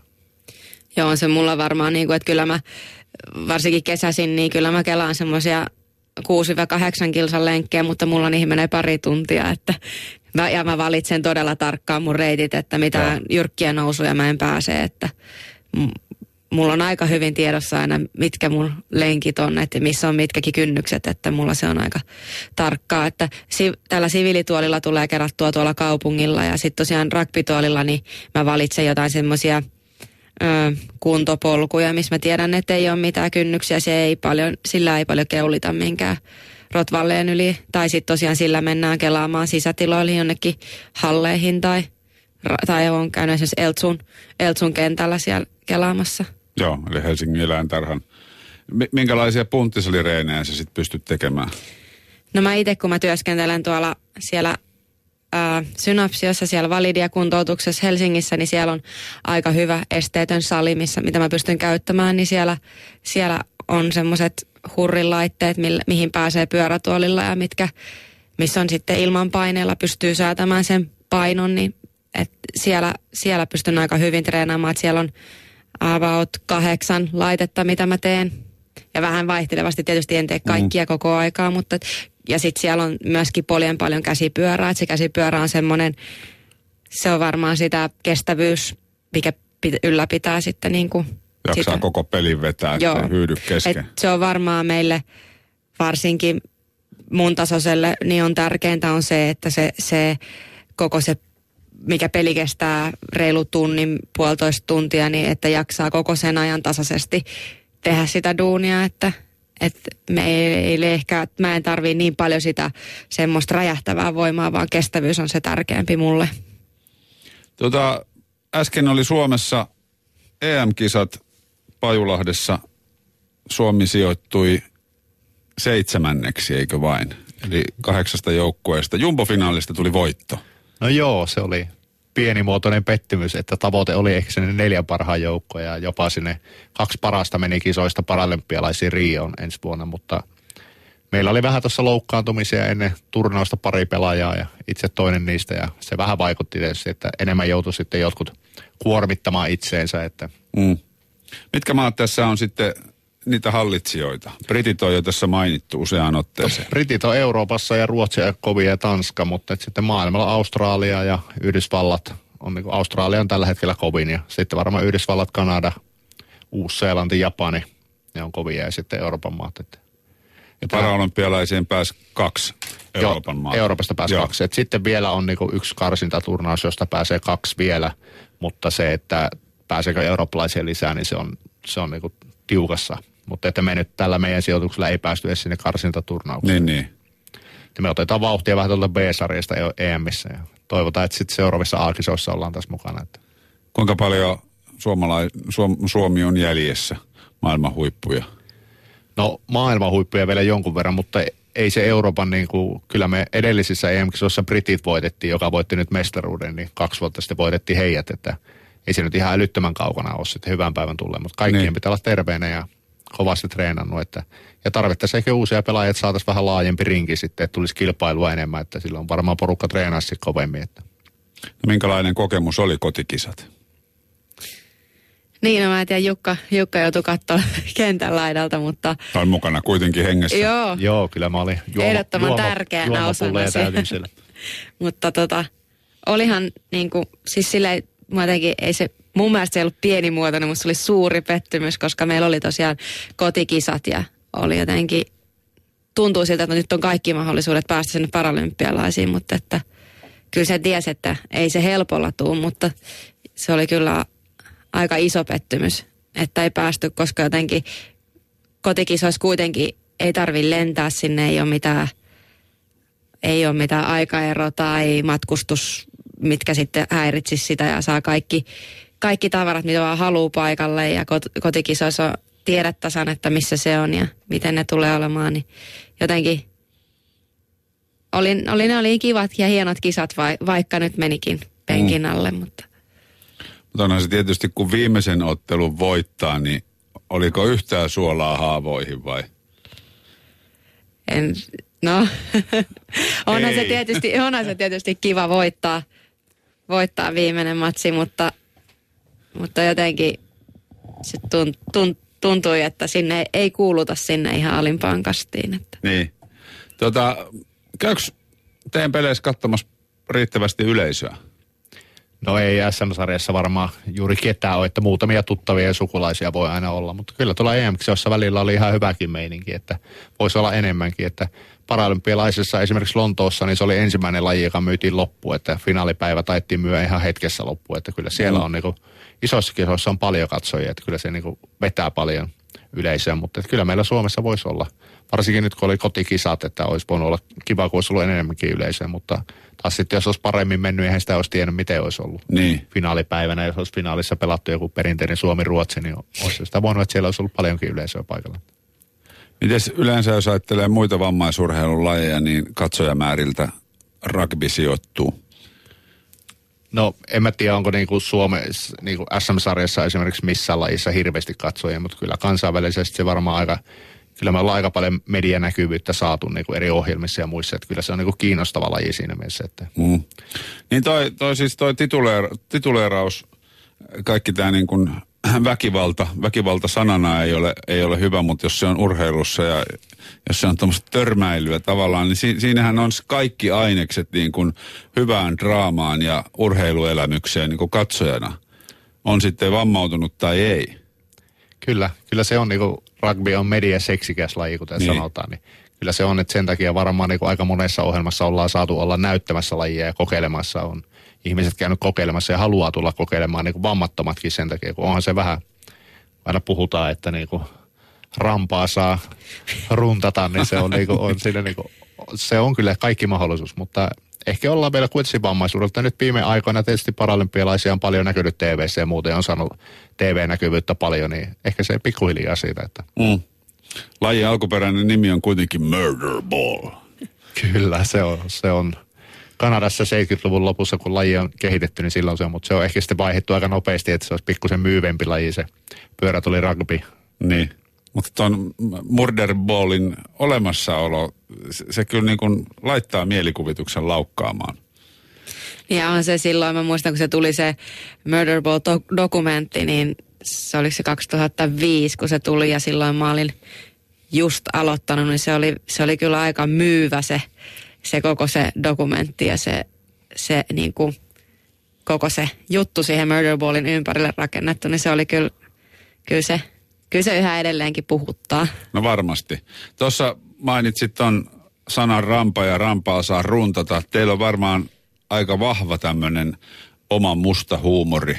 Joo, on se mulla varmaan niin kuin, että kyllä mä varsinkin kesäisin, niin kyllä mä kelaan semmoisia 6-8 kilsan lenkkejä, mutta mulla niihin menee pari tuntia, että mä, ja mä valitsen todella tarkkaan mun reitit, että mitä Joo. jyrkkiä nousuja mä en pääse, että mulla on aika hyvin tiedossa aina, mitkä mun lenkit on, että missä on mitkäkin kynnykset, että mulla se on aika tarkkaa, että si- tällä siviilituolilla tulee kerättua tuolla kaupungilla ja sitten tosiaan rugbytuolilla niin mä valitsen jotain semmoisia – ö, kuntopolkuja, missä mä tiedän, että ei ole mitään kynnyksiä. Se ei paljon, sillä ei paljon keulita minkään rotvalleen yli. Tai sitten tosiaan sillä mennään kelaamaan sisätiloihin jonnekin halleihin tai, tai on käynyt esimerkiksi Eltsun, Eltsun kentällä siellä kelaamassa. Joo, eli Helsingin eläintarhan. Minkälaisia punttisalireenejä sä sitten pystyt tekemään? No mä itse, kun mä työskentelen tuolla siellä äh, synapsiossa siellä validia kuntoutuksessa Helsingissä, niin siellä on aika hyvä esteetön sali, missä, mitä mä pystyn käyttämään, niin siellä, siellä on semmoiset hurrilaitteet, mille, mihin pääsee pyörätuolilla ja mitkä, missä on sitten ilman paineella pystyy säätämään sen painon, niin et siellä, siellä pystyn aika hyvin treenaamaan, että siellä on about kahdeksan laitetta, mitä mä teen. Ja vähän vaihtelevasti tietysti en tee kaikkia mm. koko aikaa, mutta ja sitten siellä on myöskin paljon paljon käsipyörää, että se käsipyörä on semmoinen, se on varmaan sitä kestävyys, mikä ylläpitää sitten niin kuin Jaksaa sitä. koko pelin vetää, Joo. että hyydy kesken. Et se on varmaan meille varsinkin mun tasoiselle, niin on tärkeintä on se, että se, se koko se mikä peli kestää reilu tunnin, puolitoista tuntia, niin että jaksaa koko sen ajan tasaisesti tehdä sitä duunia, että että meille ehkä, mä en tarvii niin paljon sitä semmoista räjähtävää voimaa, vaan kestävyys on se tärkeämpi mulle. Tota, äsken oli Suomessa EM-kisat Pajulahdessa. Suomi sijoittui seitsemänneksi, eikö vain? Eli kahdeksasta joukkueesta. Jumbo-finaalista tuli voitto. No joo, se oli pienimuotoinen pettymys, että tavoite oli ehkä sinne neljän parhaan joukkoja ja jopa sinne kaksi parasta meni kisoista paralympialaisiin Rioon ensi vuonna, mutta meillä oli vähän tuossa loukkaantumisia ennen turnausta pari pelaajaa ja itse toinen niistä ja se vähän vaikutti tietysti, että enemmän joutui sitten jotkut kuormittamaan itseensä. Että... Mm. Mitkä maat tässä on sitten niitä hallitsijoita? Britit on jo tässä mainittu useaan otteeseen. Britit on Euroopassa ja Ruotsi ja kovia ja Tanska, mutta sitten maailmalla Australia ja Yhdysvallat on niin Australia on tällä hetkellä kovin ja sitten varmaan Yhdysvallat, Kanada, Uusi-Seelanti, Japani, ne on kovia ja sitten Euroopan maat. Että ja paralympialaisiin pääsi kaksi Euroopan maata. Euroopasta pääsi Joo. kaksi. Et sitten vielä on niinku yksi karsintaturnaus, josta pääsee kaksi vielä, mutta se, että pääseekö eurooppalaisia lisää, niin se on, se on niinku tiukassa mutta että me nyt tällä meidän sijoituksella ei päästy edes sinne karsintaturnaukseen. Niin, niin. Ja me otetaan vauhtia vähän tuolta B-sarjasta EMissä ja toivotaan, että sitten seuraavissa A-kisoissa ollaan taas mukana. Että. Kuinka paljon suomalai- Suom- Suomi on jäljessä maailman huippuja? No maailman huippuja vielä jonkun verran, mutta ei se Euroopan, niin kuin, kyllä me edellisissä EM-kisoissa Britit voitettiin, joka voitti nyt mestaruuden, niin kaksi vuotta sitten voitettiin heidät, että ei se nyt ihan älyttömän kaukana ole sitten hyvän päivän tulleen, mutta kaikkien niin. pitää olla terveenä ja kovasti treenannut. Että, ja tarvittaisiin ehkä uusia pelaajia, että saataisiin vähän laajempi rinki sitten, että tulisi kilpailua enemmän, että silloin varmaan porukka treenaisi kovemmin. Että. No, minkälainen kokemus oli kotikisat? Niin, no mä en tiedä, Jukka, Jukka joutui katsoa kentän laidalta, mutta... Tai mukana kuitenkin hengessä. Joo. Joo, kyllä mä olin juoma, Ehdottoman juoma, tärkeänä juoma osana mutta tota, olihan niin kuin, siis silleen, jotenkin ei se mun mielestä se ei ollut pienimuotoinen, mutta se oli suuri pettymys, koska meillä oli tosiaan kotikisat ja oli jotenkin, tuntuu siltä, että nyt on kaikki mahdollisuudet päästä sinne paralympialaisiin, mutta että kyllä se tiesi, että ei se helpolla tuu, mutta se oli kyllä aika iso pettymys, että ei päästy, koska jotenkin kotikisoissa kuitenkin ei tarvi lentää sinne, ei ole mitään, ei ole mitään aikaero tai matkustus, mitkä sitten häiritsisi sitä ja saa kaikki kaikki tavarat, mitä vaan haluaa paikalle ja kot- kotikisoissa tiedät tasan, että missä se on ja miten ne tulee olemaan, niin jotenkin oli, oli, ne oli kivat ja hienot kisat, vai, vaikka nyt menikin penkin mm. alle, mutta... Mutta onhan se tietysti, kun viimeisen ottelun voittaa, niin oliko yhtään suolaa haavoihin vai? En, no, onhan se, tietysti, onhan se tietysti kiva voittaa, voittaa viimeinen matsi, mutta, mutta jotenkin se tunt, tunt, tuntui, että sinne ei, kuuluta sinne ihan alimpaan kastiin. Että. Niin. Tota, käyks teidän peleissä katsomassa riittävästi yleisöä? No ei SM-sarjassa varmaan juuri ketään ole, että muutamia tuttavia ja sukulaisia voi aina olla, mutta kyllä tuolla EM-kisossa välillä oli ihan hyväkin meininki, että voisi olla enemmänkin, että paralympialaisessa esimerkiksi Lontoossa, niin se oli ensimmäinen laji, joka myytiin loppuun, että finaalipäivä taittiin myö ihan hetkessä loppuun, että kyllä siellä on niinku, isoissa kisoissa on paljon katsojia, että kyllä se niinku vetää paljon yleisöä, mutta että kyllä meillä Suomessa voisi olla, varsinkin nyt kun oli kotikisat, että olisi voinut olla kiva, kun olisi ollut enemmänkin yleisöä, mutta taas sitten jos olisi paremmin mennyt, eihän sitä olisi tiennyt, miten olisi ollut Niin. finaalipäivänä, jos olisi finaalissa pelattu joku perinteinen Suomi-Ruotsi, niin olisi sitä voinut, että siellä olisi ollut paljonkin yleisöä paikalla. Mites yleensä, jos ajattelee muita vammaisurheilun lajeja, niin katsojamääriltä rugby sijoittuu? No en mä tiedä, onko niinku Suomessa, niinku SM-sarjassa esimerkiksi missään lajissa hirveästi katsojia, mutta kyllä kansainvälisesti se varmaan aika, kyllä me ollaan aika paljon medianäkyvyyttä saatu niinku eri ohjelmissa ja muissa, että kyllä se on niinku kiinnostava laji siinä mielessä, että Mm. Niin toi, toi siis toi tituleer, tituleeraus, kaikki tämä niin väkivalta, väkivalta sanana ei ole, ei ole hyvä, mutta jos se on urheilussa ja jos se on tuommoista törmäilyä tavallaan, niin si, siinähän on kaikki ainekset niin kuin hyvään draamaan ja urheiluelämykseen niin kuin katsojana. On sitten vammautunut tai ei. Kyllä, kyllä se on niinku, rugby on mediaseksikäs laji, kuten Niin. niin. sanotaan, niin kyllä se on, että sen takia varmaan niinku aika monessa ohjelmassa ollaan saatu olla näyttämässä lajia ja kokeilemassa on ihmiset käynyt kokeilemassa ja haluaa tulla kokeilemaan niinku vammattomatkin sen takia, kun onhan se vähän, aina puhutaan, että niinku rampaa saa runtata, niin se on, niinku, on siinä niinku, se on kyllä kaikki mahdollisuus, mutta ehkä ollaan vielä kuitenkin vammaisuudelta. Nyt viime aikoina tietysti paralympialaisia on paljon näkynyt tv ja muuten on saanut TV-näkyvyyttä paljon, niin ehkä se pikkuhiljaa siitä, että Mm. Lajin alkuperäinen nimi on kuitenkin Murder Ball. kyllä se on, se on Kanadassa 70-luvun lopussa, kun laji on kehitetty, niin silloin se on, mutta se on ehkä sitten vaihdettu aika nopeasti, että se olisi pikkusen myyvempi laji se pyörä tuli rugby. Niin. Mutta tuon Murder Ballin olemassaolo, se, se kyllä niin kuin laittaa mielikuvituksen laukkaamaan. Ja on se silloin, mä muistan kun se tuli se Murder Ball-dokumentti, niin se oli se 2005, kun se tuli ja silloin mä olin just aloittanut, niin se oli, se oli kyllä aika myyvä se, se koko se dokumentti ja se, se niin kuin, koko se juttu siihen Murder Ballin ympärille rakennettu, niin se oli kyllä, kyllä se, kyllä se yhä edelleenkin puhuttaa. No varmasti. Tuossa mainitsit ton sanan rampa ja rampaa saa runtata. Teillä on varmaan aika vahva tämmöinen oma musta huumori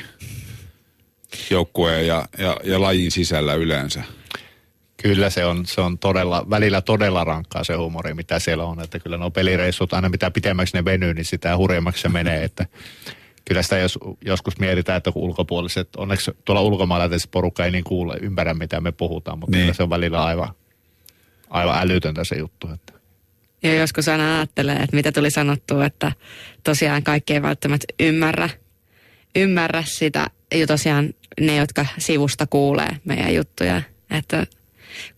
joukkueen ja, ja, ja lajin sisällä yleensä. Kyllä se on, se on todella, välillä todella rankkaa se huumori, mitä siellä on. Että kyllä nuo pelireissut, aina mitä pitemmäksi ne venyy, niin sitä hurjemmaksi se menee. Että kyllä sitä jos, joskus mietitään, että kun ulkopuoliset, onneksi tuolla ulkomailla tietysti porukka ei niin kuule, ymmärrä mitä me puhutaan, mutta Niin. niin. kyllä se on välillä aivan, aivan älytöntä se juttu. Että. Ja joskus aina ajattelee, että mitä tuli sanottua, että tosiaan kaikki ei välttämättä ymmärrä, ymmärrä sitä. Ja tosiaan ne, jotka sivusta kuulee meidän juttuja, että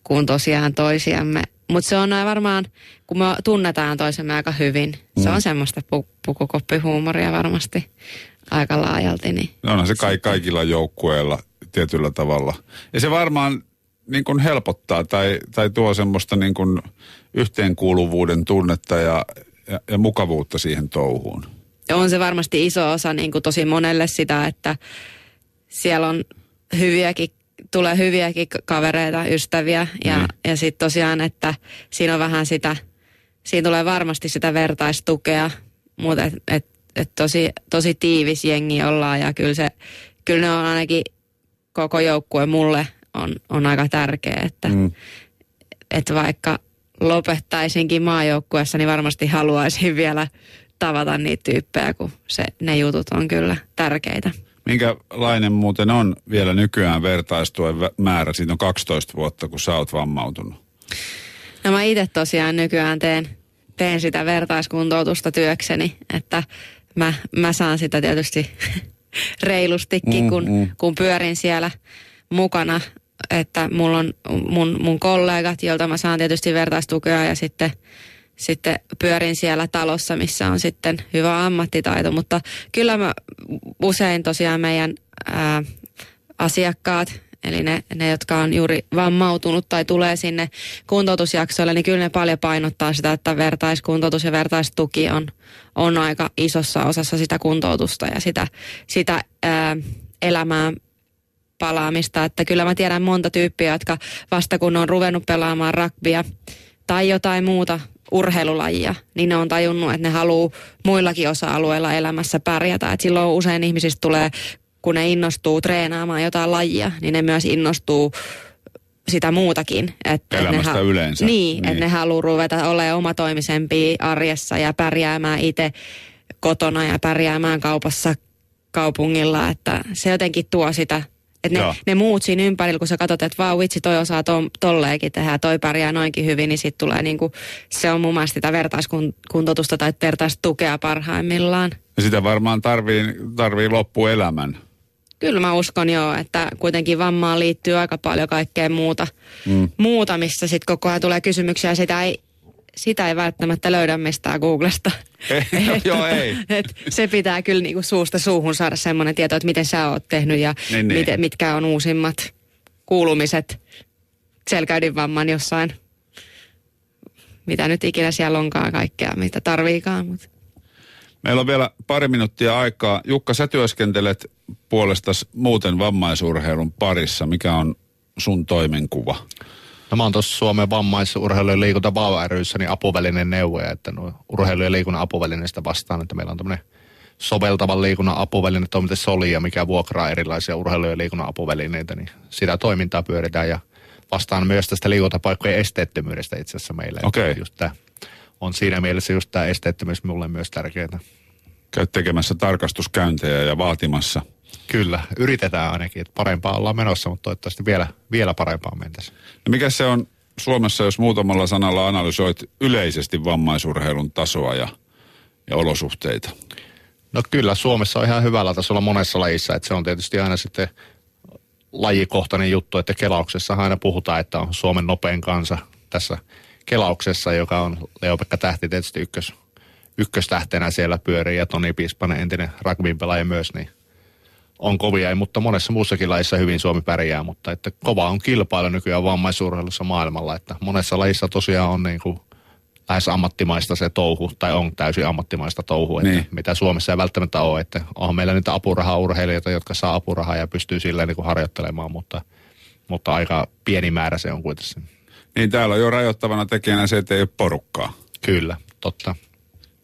kun tosiaan toisiamme. Mutta se on varmaan, kun me tunnetaan toisemme aika hyvin, se on semmoista pu- pukukoppihuumoria varmasti aika laajalti. Niin. No onhan se kai, kaikilla joukkueilla tietyllä tavalla. Ja se varmaan niin kuin helpottaa tai, tai tuo semmoista niin kuin yhteenkuuluvuuden tunnetta ja, ja, ja mukavuutta siihen touhuun. Ja on se varmasti iso osa niin kuin tosi monelle sitä, että siellä on hyviäkin, tulee hyviäkin kavereita, ystäviä ja, Niin. ja sitten tosiaan, että siinä on vähän sitä, siinä tulee varmasti sitä vertaistukea, mutta et, et, et tosi, tosi tiivis jengi ollaan ja kyllä se, kyllä ne on ainakin koko joukkue mulle on, on aika tärkeä, että, Mm. että vaikka lopettaisinkin maajoukkueessa, niin varmasti haluaisin vielä tavata niitä tyyppejä, kun se, ne jutut on kyllä tärkeitä. Minkälainen muuten on vielä nykyään vertaistuen määrä? Siitä on 12 vuotta, kun sä oot vammautunut. No mä itse tosiaan nykyään teen teen sitä vertaiskuntoutusta työkseni, että mä, mä saan sitä tietysti reilustikin, mm, kun, mm. kun pyörin siellä mukana, että mulla on mun, mun kollegat, joilta mä saan tietysti vertaistukea ja sitten, sitten pyörin siellä talossa, missä on sitten hyvä ammattitaito, mutta kyllä mä usein tosiaan meidän ää, asiakkaat, eli ne, ne, jotka on juuri vammautunut tai tulee sinne kuntoutusjaksoille, niin kyllä ne paljon painottaa sitä, että vertaiskuntoutus ja vertaistuki on, on aika isossa osassa sitä kuntoutusta ja sitä, sitä ää, elämää palaamista. Että kyllä mä tiedän monta tyyppiä, jotka vasta kun on ruvennut pelaamaan rugbya tai jotain muuta urheilulajia, niin ne on tajunnut, että ne haluaa muillakin osa-alueilla elämässä pärjätä. Et silloin usein ihmisistä tulee, kun ne innostuu treenaamaan jotain lajia, niin ne myös innostuu sitä muutakin. Että Elämästä ne ha- yleensä. Niin, niin. että ne haluaa ruveta olemaan omatoimisempia arjessa ja pärjäämään itse kotona ja pärjäämään kaupassa kaupungilla. Että se jotenkin tuo sitä että ne, ne muut siinä ympärillä, kun sä katsot, että vau vitsi, toi osaa to, tolleenkin tehdä, toi pärjää noinkin hyvin, niin sitten tulee niinku, se on mun mielestä sitä vertaiskuntoutusta tai vertaistukea parhaimmillaan. Ja sitä varmaan tarvii, tarvii loppuelämän. Kyllä mä uskon joo, että kuitenkin vammaan liittyy aika paljon kaikkea muuta, mm. muuta missä sitten koko ajan tulee kysymyksiä. Sitä ei sitä ei välttämättä löydä mistään Googlesta. Ei, et, joo, ei. Et se pitää kyllä niinku suusta suuhun saada semmoinen tieto, että miten sä oot tehnyt ja niin, niin. Miten, mitkä on uusimmat kuulumiset selkäydinvamman jossain. Mitä nyt ikinä siellä onkaan kaikkea, mitä tarviikaan. Mutta. Meillä on vielä pari minuuttia aikaa. Jukka, sä työskentelet puolestas muuten vammaisurheilun parissa. Mikä on sun toimenkuva? No mä oon tuossa Suomen vammaisurheilu- ja liikunta ryssä niin apuvälinen neuvoja, että no, urheilu- ja liikunnan apuvälineistä vastaan, että meillä on tämmöinen soveltavan liikunnan apuväline toiminta Solia, mikä vuokraa erilaisia urheilu- ja liikunnan apuvälineitä, niin sitä toimintaa pyöritään ja vastaan myös tästä liikuntapaikkojen esteettömyydestä itse asiassa meille. Okay. Just tää, on siinä mielessä just tämä esteettömyys minulle myös tärkeää. Käyt tekemässä tarkastuskäyntejä ja vaatimassa – Kyllä, yritetään ainakin, että parempaa ollaan menossa, mutta toivottavasti vielä, vielä parempaa mentäisiin. No mikä se on Suomessa, jos muutamalla sanalla analysoit yleisesti vammaisurheilun tasoa ja, ja olosuhteita? No kyllä, Suomessa on ihan hyvällä tasolla monessa lajissa, että se on tietysti aina sitten lajikohtainen juttu, että kelauksessa aina puhutaan, että on Suomen nopein kansa tässä kelauksessa, joka on Leo-Pekka Tähti tietysti ykkös, ykköstähtenä siellä pyörii ja Toni Piispanen entinen rugbyn pelaaja myös, niin on kovia, mutta monessa muussakin lajissa hyvin Suomi pärjää, mutta että kova on kilpailu nykyään vammaisurheilussa maailmalla, että monessa lajissa tosiaan on niin kuin lähes ammattimaista se touhu, tai on täysin ammattimaista touhu, että niin. mitä Suomessa ei välttämättä ole, että on meillä niitä apurahaurheilijoita, jotka saa apurahaa ja pystyy silleen niin kuin harjoittelemaan, mutta, mutta aika pieni määrä se on kuitenkin. Niin täällä on jo rajoittavana tekijänä se, että ei ole porukkaa. Kyllä, totta.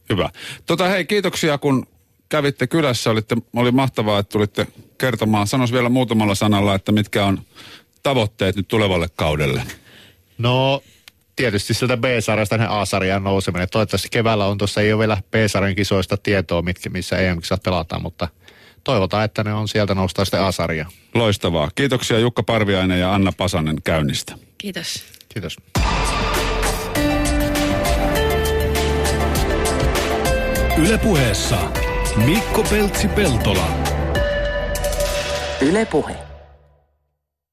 Hyvä. Tota hei, kiitoksia kun kävitte kylässä, olitte, oli mahtavaa, että tulitte kertomaan. Sanois vielä muutamalla sanalla, että mitkä on tavoitteet nyt tulevalle kaudelle? No tietysti sieltä B-sarjasta ne A-sarjaan nouseminen. Toivottavasti keväällä on tuossa, ei ole vielä B-sarjan kisoista tietoa, mitkä, missä em pelataan, mutta toivotaan, että ne on sieltä noustaa sitten A-sarjaa. Loistavaa. Kiitoksia Jukka Parviainen ja Anna Pasanen käynnistä. Kiitos. Kiitos. Ylepuheessa Mikko Peltsi-Peltola. Yle Puhe.